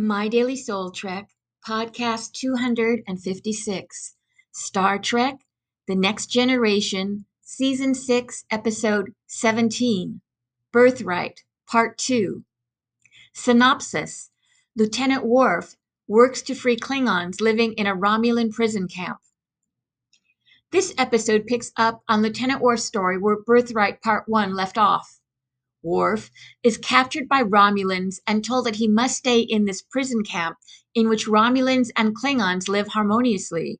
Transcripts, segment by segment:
My Daily Soul Trek, podcast 256, Star Trek The Next Generation, Season 6, Episode 17, Birthright, Part 2. Synopsis Lieutenant Worf works to free Klingons living in a Romulan prison camp. This episode picks up on Lieutenant Worf's story where Birthright Part 1 left off. Worf is captured by Romulans and told that he must stay in this prison camp in which Romulans and Klingons live harmoniously.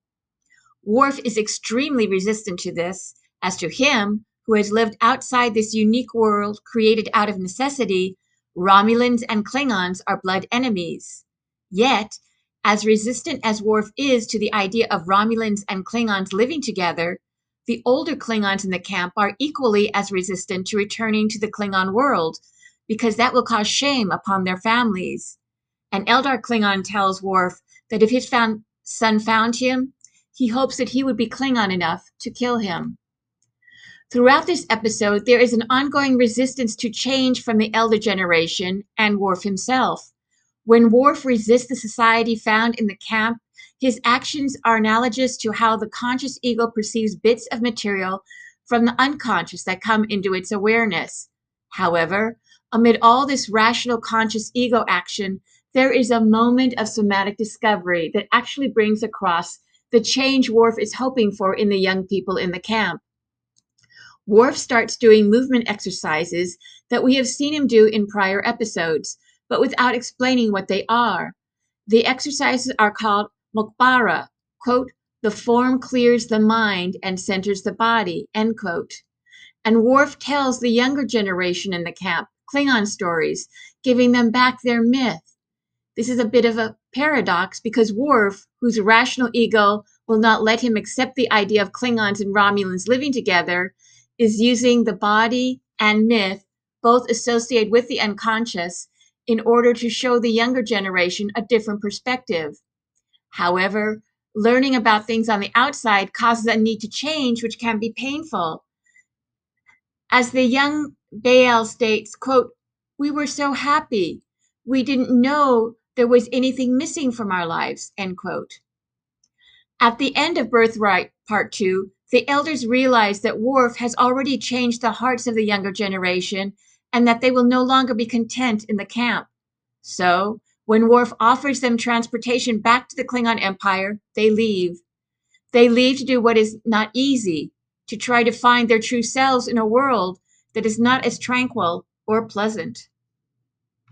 Worf is extremely resistant to this, as to him, who has lived outside this unique world created out of necessity, Romulans and Klingons are blood enemies. Yet, as resistant as Worf is to the idea of Romulans and Klingons living together, the older Klingons in the camp are equally as resistant to returning to the Klingon world because that will cause shame upon their families. An Eldar Klingon tells Worf that if his found, son found him, he hopes that he would be Klingon enough to kill him. Throughout this episode, there is an ongoing resistance to change from the elder generation and Worf himself. When Worf resists the society found in the camp his actions are analogous to how the conscious ego perceives bits of material from the unconscious that come into its awareness. However, amid all this rational conscious ego action, there is a moment of somatic discovery that actually brings across the change Worf is hoping for in the young people in the camp. Worf starts doing movement exercises that we have seen him do in prior episodes, but without explaining what they are. The exercises are called Mok'bara, quote, the form clears the mind and centers the body, end quote. And Worf tells the younger generation in the camp Klingon stories, giving them back their myth. This is a bit of a paradox because Worf, whose rational ego will not let him accept the idea of Klingons and Romulans living together, is using the body and myth, both associated with the unconscious, in order to show the younger generation a different perspective. However, learning about things on the outside causes a need to change, which can be painful. As the young Ba'el states, quote, we were so happy. We didn't know there was anything missing from our lives, end quote. At the end of Birthright Part 2, the elders realize that Worf has already changed the hearts of the younger generation and that they will no longer be content in the camp. So when Worf offers them transportation back to the Klingon Empire, they leave. They leave to do what is not easy, to try to find their true selves in a world that is not as tranquil or pleasant.